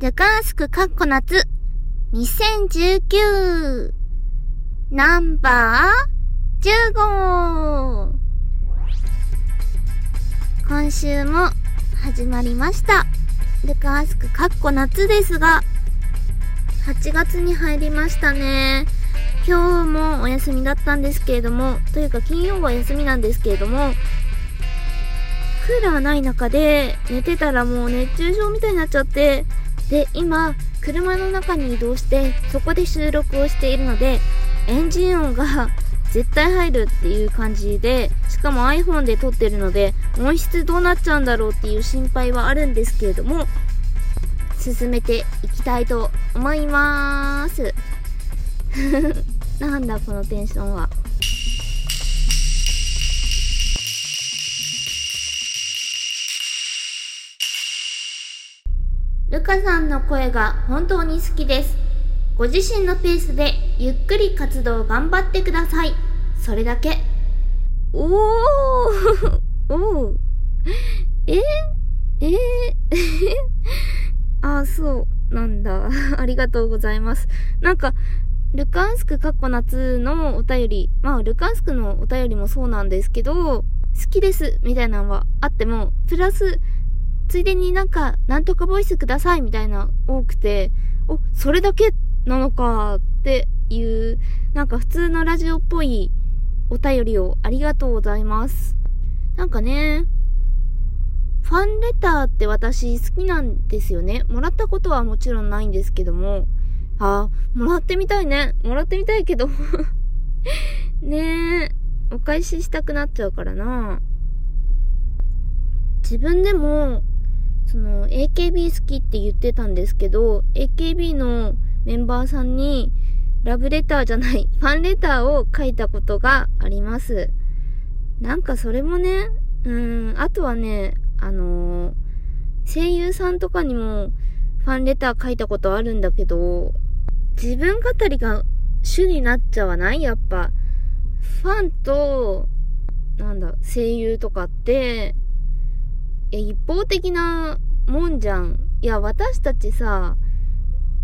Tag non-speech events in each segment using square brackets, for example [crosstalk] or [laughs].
ルカースクカッコ夏2019ナンバー15今週も始まりました。ルカースクカッコ夏ですが、8月に入りましたね。今日もお休みだったんですけれども、というか金曜は休みなんですけれども、クーラーない中で寝てたらもう熱中症みたいになっちゃって、で、今、車の中に移動して、そこで収録をしているので、エンジン音が [laughs] 絶対入るっていう感じで、しかも iPhone で撮ってるので、音質どうなっちゃうんだろうっていう心配はあるんですけれども、進めていきたいと思います。[laughs] なんだこのテンションは。ルカさんの声が本当に好きです。ご自身のペースでゆっくり活動頑張ってください。それだけ。おーおーえ？え？ー、[laughs] あ、そうなんだ。[laughs] ありがとうございます。なんか、ルカンスクかっこ夏のお便り、まあ、ルカンスクのお便りもそうなんですけど、好きです、みたいなのはあっても、プラス、ついでになんか、なんとかボイスください、みたいな多くて、お、それだけなのかっていう、なんか普通のラジオっぽいお便りをありがとうございます。なんかね、ファンレターって私好きなんですよね。もらったことはもちろんないんですけども。あー、もらってみたいね。もらってみたいけど。[laughs] ねえ、お返ししたくなっちゃうからな。自分でも、その、AKB 好きって言ってたんですけど、AKB のメンバーさんに、ラブレターじゃない、[laughs] ファンレターを書いたことがあります。なんかそれもね、うん、あとはね、あのー声優さんとかにもファンレター書いたことあるんだけど、自分語りが主になっちゃわない？やっぱ。ファンと、なんだ、声優とかって、え、一方的なもんじゃん。いや、私たちさ、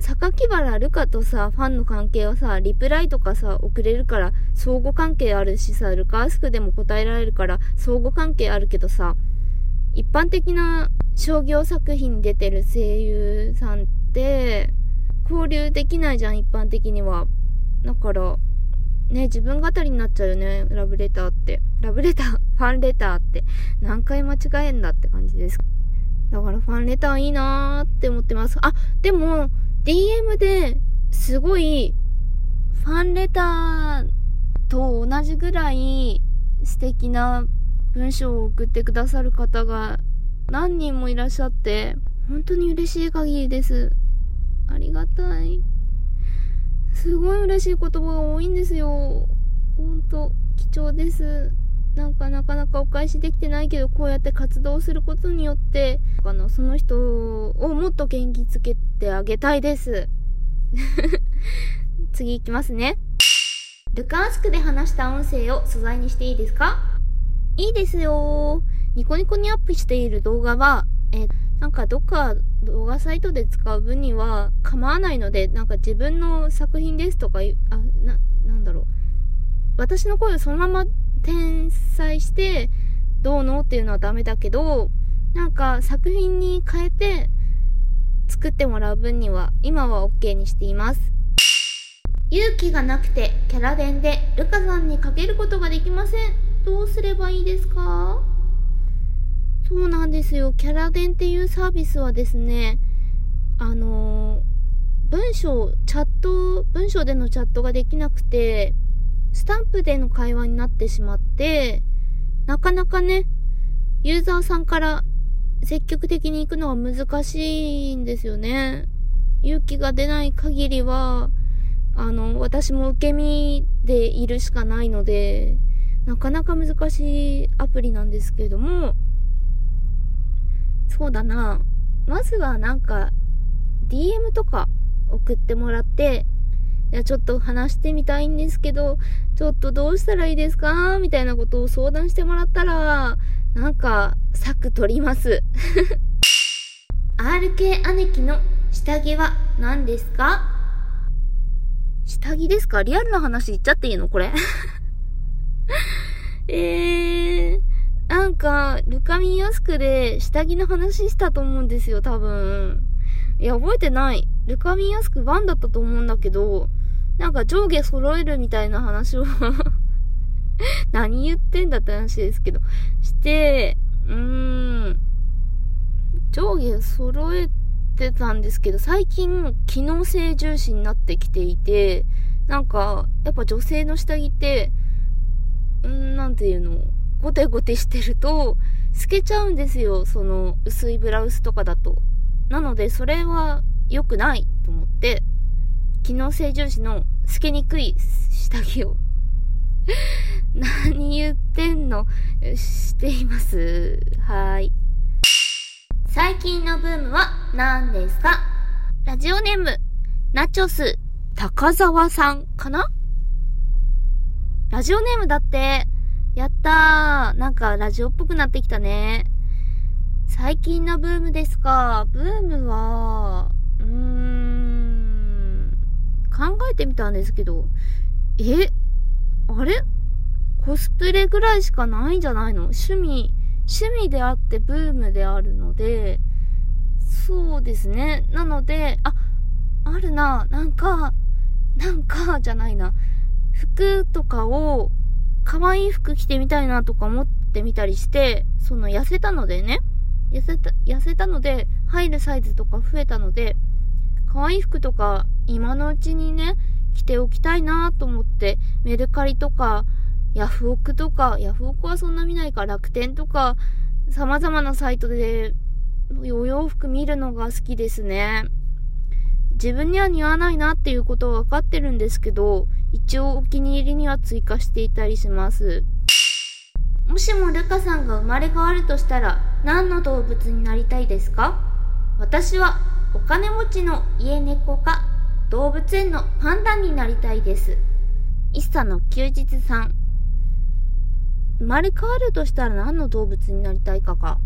榊原ルカとさ、ファンの関係はさ、リプライとかさ、送れるから、相互関係あるしさ、ルカースクでも答えられるから、相互関係あるけどさ、一般的な商業作品に出てる声優さんって、交流できないじゃん、一般的には。だから、ね、自分語りになっちゃうよね、ラブレターって。ラブレター、ファンレターって、何回間違えんだって感じです。だからファンレターいいなーって思ってます。あ、でも、DM ですごい、ファンレターと同じぐらい素敵な文章を送ってくださる方が何人もいらっしゃって、本当に嬉しい限りです。ありがたい。すごい嬉しい言葉が多いんですよ。ほんと、貴重です。なんかなかなかお返しできてないけど、こうやって活動することによって、あの、その人をもっと元気づけてあげたいです。[laughs] 次行きますね。ルカースクで話した音声を素材にしていいですか？いいですよニコニコにアップしている動画は、え、なんかどっか動画サイトで使う分には構わないので、なんか自分の作品ですとかあ、な、なんだろう。私の声をそのまま転載して、どうのっていうのはダメだけど、なんか作品に変えて作ってもらう分には、今は OK にしています。勇気がなくてキャラ弁でルカさんにかけることができません。どうすればいいですか？そうなんですよ。キャラ弁っていうサービスはですね、あのー文章、チャット、文章でのチャットができなくて、スタンプでの会話になってしまって、なかなかね、ユーザーさんから積極的に行くのは難しいんですよね。勇気が出ない限りは、あの、私も受け身でいるしかないので、なかなか難しいアプリなんですけれども、そうだな。まずはなんか、DM とか送ってもらって、いや、ちょっと話してみたいんですけど、ちょっとどうしたらいいですか？みたいなことを相談してもらったら、なんか、策取ります。[laughs] RK 姉貴の下着は何ですか？下着ですか？リアルな話言っちゃっていいの？これ。[laughs] えー、なんか、ルカミンヤスクで下着の話したと思うんですよ、多分。いや、覚えてない。ルカミンヤスク1だったと思うんだけど、なんか上下揃えるみたいな話を [laughs] 何言ってんだって話ですけど、して、うーん、上下揃えてたんですけど、最近機能性重視になってきていて、なんか、やっぱ女性の下着って、んなんていうの、ゴテゴテしてると、透けちゃうんですよ。その、薄いブラウスとかだと。なので、それは良くないと思って、機能性重視の透けにくい下着を [laughs] 何言ってんの？しています。はい。最近のブームは何ですか？ラジオネーム、ナチョス、高沢さんかな？ラジオネームだって、やったー。なんかラジオっぽくなってきたね。最近のブームですか？ブームは、考えてみたんですけど、え、あれ？コスプレぐらいしかないんじゃないの？趣味、趣味であってブームであるので、そうですね。なので、あ、あるな。なんか、なんか、じゃないな。服とかを、可愛い服着てみたいなとか思ってみたりして、その痩せたのでね、痩せた、痩せたので、入るサイズとか増えたので、可愛い服とか今のうちにね、着ておきたいなと思って、メルカリとか、ヤフオクとか、ヤフオクはそんな見ないか、楽天とか、様々なサイトで、お洋服見るのが好きですね。自分には似合わないなっていうことは分かってるんですけど、一応お気に入りには追加していたりします。もしもルカさんが生まれ変わるとしたら何の動物になりたいですか？私はお金持ちの家猫か動物園のパンダになりたいです。一茶の休日さん。生まれ変わるとしたら何の動物になりたいかか。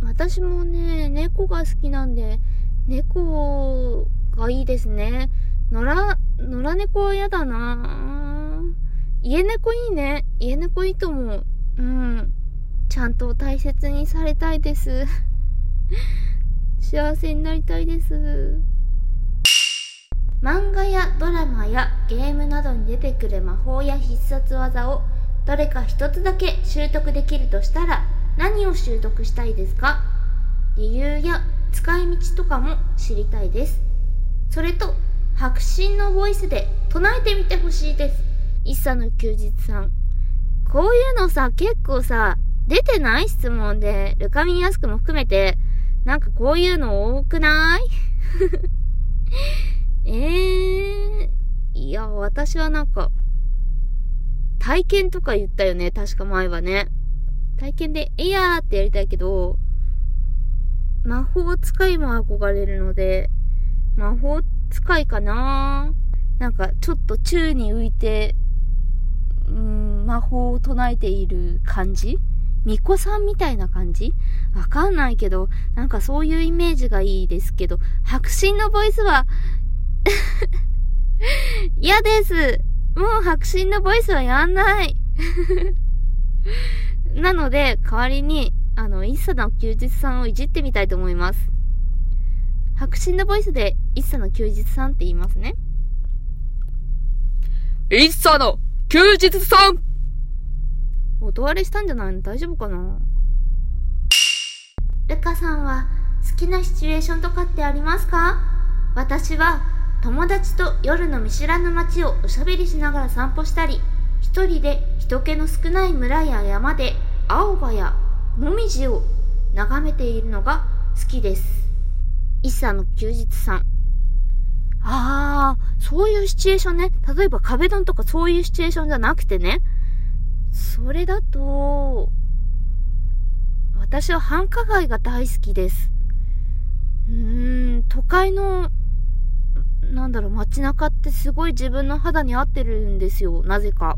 私もね、猫が好きなんで、猫がいいですね。野良、野良猫は嫌だな家猫いいね。家猫いいと思う。うん。ちゃんと大切にされたいです。幸せになりたいです。漫画やドラマやゲームなどに出てくる魔法や必殺技をどれか一つだけ習得できるとしたら何を習得したいですか？理由や使い道とかも知りたいです。それと、白真のボイスで唱えてみてほしいです。一茶の休日さん。こういうのさ、結構さ、出てない質問で、ルカミンヤスクも含めて、なんかこういうの多くない？[laughs] えー、いや、私はなんか、体験とか言ったよね、確か前はね。体験で、いやーってやりたいけど、魔法使いも憧れるので、魔法使いかな？なんか、ちょっと宙に浮いて、うん、魔法を唱えている感じ？巫女さんみたいな感じ？わかんないけど、なんかそういうイメージがいいですけど、白真のボイスは [laughs] 嫌です。もう白真のボイスはやんない [laughs] なので、代わりに、あの、一茶の休日さんをいじってみたいと思います。白真のボイスで、一茶の休日さんって言いますね。一茶の休日さん音割れしたんじゃないの？大丈夫かな？ルカさんは好きなシチュエーションとかってありますか？私は友達と夜の見知らぬ街をおしゃべりしながら散歩したり、一人で人気の少ない村や山で青葉やもみじを眺めているのが好きです。一茶の休日さん。ああ、そういうシチュエーションね。例えば壁ドンとかそういうシチュエーションじゃなくてね。それだと、私は繁華街が大好きです。うーん、都会のなんだろう、街中ってすごい自分の肌に合ってるんですよ。なぜか。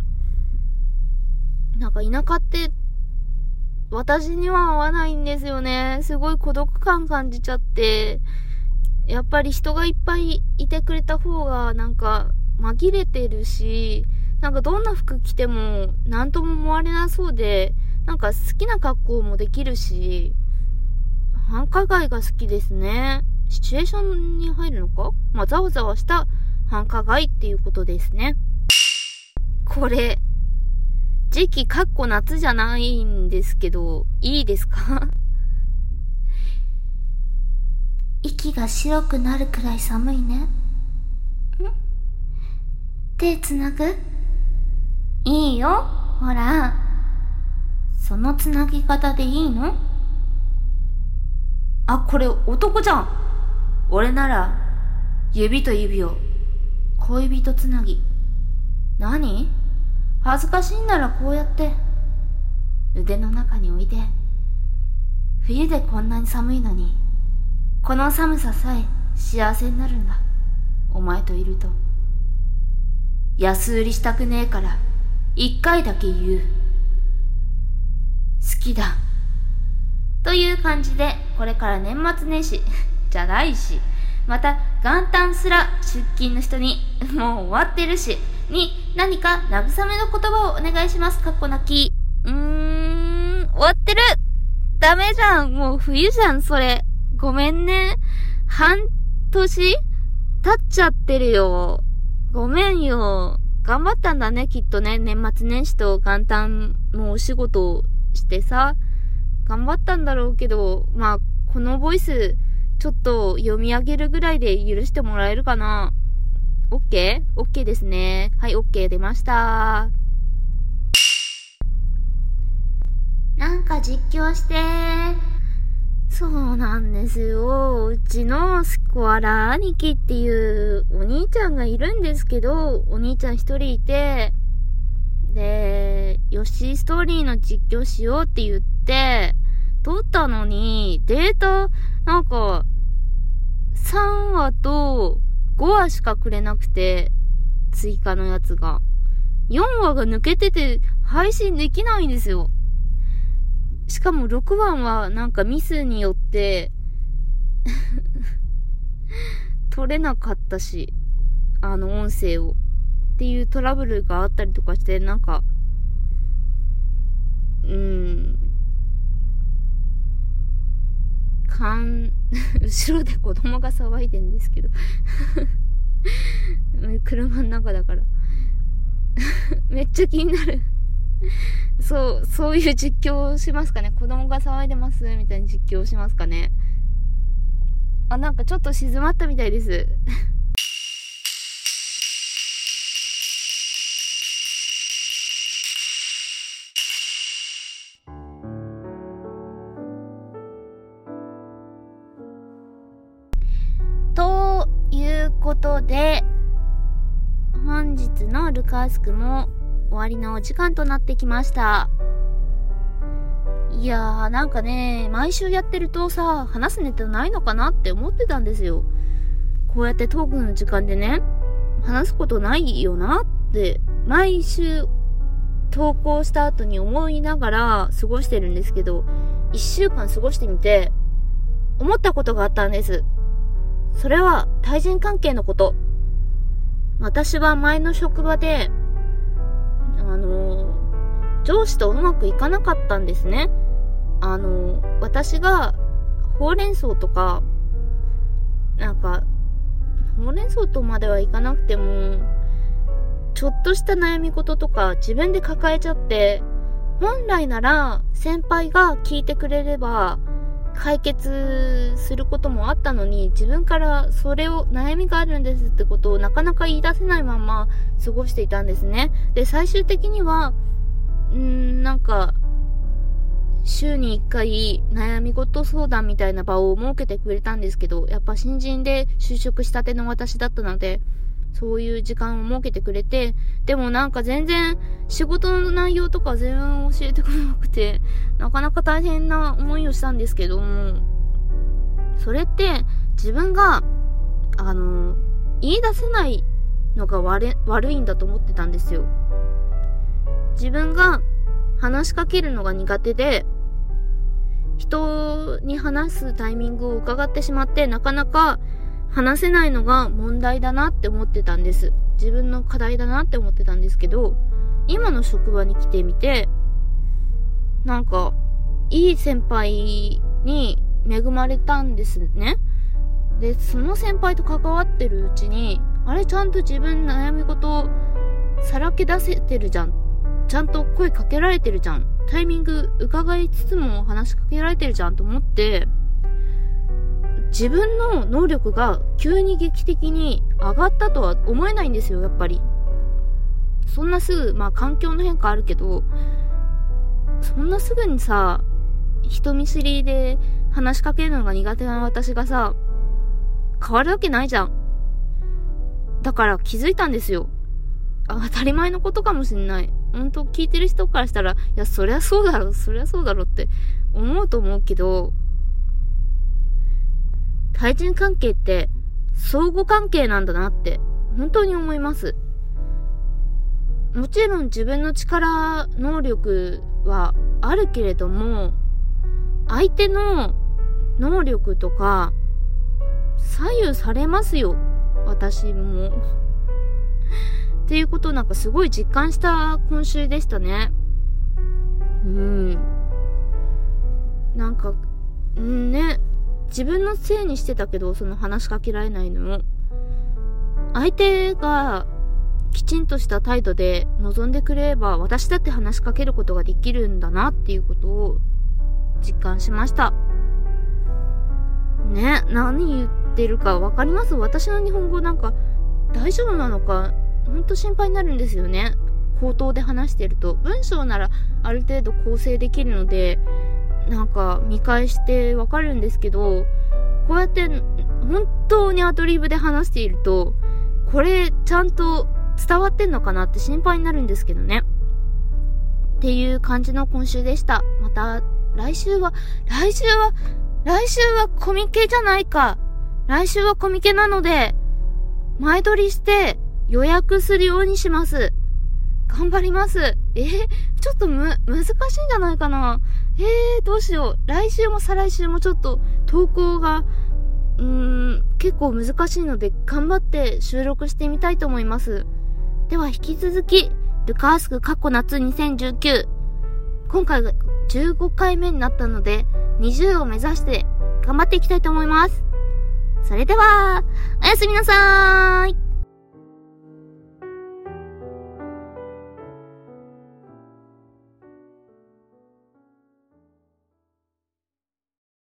なんか田舎って、私には合わないんですよね。すごい孤独感感じちゃって、やっぱり人がいっぱいいてくれた方がなんか紛れてるし、なんかどんな服着ても何とも思われなそうで、なんか好きな格好もできるし、繁華街が好きですね。シチュエーションに入るのか？まあ、ざわざわした繁華街っていうことですね。これ、時期かっこ夏じゃないんですけど、いいですか？[laughs] 息が白くなるくらい寒いね。ん？手つなぐ？いいよ。ほら。そのつなぎ方でいいの？あ、これ男じゃん。俺なら、指と指を、恋人つなぎ。何？恥ずかしいならこうやって、腕の中に置いて。冬でこんなに寒いのに、この寒ささえ幸せになるんだ。お前といると。安売りしたくねえから、一回だけ言う。好きだ。という感じで、これから年末年始、[laughs] じゃないし、また元旦すら出勤の人に、[laughs] もう終わってるし、に何か慰めの言葉をお願いします。かっこなき。うーん、終わってるダメじゃんもう冬じゃん、それ。ごめんね。半年経っちゃってるよ。ごめんよ。頑張ったんだね、きっとね。年末年始と元旦のお仕事をしてさ。頑張ったんだろうけど、まあ、このボイス、ちょっと読み上げるぐらいで許してもらえるかな ?OK?OK ですね。はい、OK 出ました。なんか実況してそうなんですよ。うちのスコアラ兄貴っていうお兄ちゃんがいるんですけど、お兄ちゃん一人いて、で、ヨッシーストーリーの実況しようって言って、撮ったのに、データ、なんか、3話と5話しかくれなくて、追加のやつが。4話が抜けてて配信できないんですよ。しかも6番はなんかミスによって [laughs] 取れなかったし、あの音声を。っていうトラブルがあったりとかして、なんか、うん、かん、[laughs] 後ろで子供が騒いでんですけど。[laughs] 車の中だから。めっちゃ気になる。[laughs] そう、そういう実況をしますかね。子供が騒いでますみたいな実況をしますかね。あ、なんかちょっと静まったみたいです。[laughs] ということで、本日のルカースクも終わりのお時間となってきました。いやー、なんかね、毎週やってるとさ、話すネタないのかなって思ってたんですよ。こうやってトークの時間でね、話すことないよなって、毎週投稿した後に思いながら過ごしてるんですけど、一週間過ごしてみて、思ったことがあったんです。それは対人関係のこと。私は前の職場で、上司とうまくいかなかったんですね。あの私がほうれん草とか、なんか、ほうれん草とまではいかなくても、ちょっとした悩み事とか自分で抱えちゃって、本来なら先輩が聞いてくれれば解決することもあったのに自分からそれを悩みがあるんですってことをなかなか言い出せないまま過ごしていたんですね。で、最終的には、んなんか、週に1回悩み事相談みたいな場を設けてくれたんですけど、やっぱ新人で就職したての私だったので、そういう時間を設けてくれて、でもなんか全然仕事の内容とか全然教えてくれなくて、なかなか大変な思いをしたんですけども、それって自分が、あの、言い出せないのが悪悪いんだと思ってたんですよ。自分が話しかけるのが苦手で、人に話すタイミングを伺ってしまって、なかなか話せないのが問題だなって思ってたんです。自分の課題だなって思ってたんですけど、今の職場に来てみて、なんか、いい先輩に恵まれたんですね。で、その先輩と関わってるうちに、あれちゃんと自分悩み事をさらけ出せてるじゃん。ちゃんと声かけられてるじゃん。タイミング伺いつつも話しかけられてるじゃんと思って、自分の能力が急に劇的に上がったとは思えないんですよ、やっぱり。そんなすぐ、まあ環境の変化あるけど、そんなすぐにさ、人見知りで話しかけるのが苦手な私がさ、変わるわけないじゃん。だから気づいたんですよ。当たり前のことかもしんない。本当聞いてる人からしたら、いや、そりゃそうだろ、そりゃそうだろって思うと思うけど、対人関係って相互関係なんだなって本当に思います。もちろん自分の力、能力はあるけれども、相手の能力とか左右されますよ。私も。っていうことをなんかすごい実感した今週でしたね。うん。なんか、んね、自分のせいにしてたけど、その話しかけられないのも。相手がきちんとした態度で望んでくれれば、私だって話しかけることができるんだなっていうことを実感しました。ね、何言ってるかわかります？私の日本語なんか大丈夫なのか、ほんと心配になるんですよね。口頭で話してると。文章ならある程度構成できるので、なんか見返してわかるんですけど、こうやって本当にアドリブで話していると、これちゃんと伝わってんのかなって心配になるんですけどね。っていう感じの今週でした。また来週は、来週は、来週はコミケじゃないか。来週はコミケなので、前撮りして予約するようにします。頑張ります。えー、ちょっとむ、難しいんじゃないかな。えー、どうしよう。来週も再来週もちょっと投稿が、うーん、結構難しいので頑張って収録してみたいと思います。では引き続き、ルカースク過去夏2019。今回が15回目になったので、20を目指して頑張っていきたいと思います。それでは、おやすみなさーい。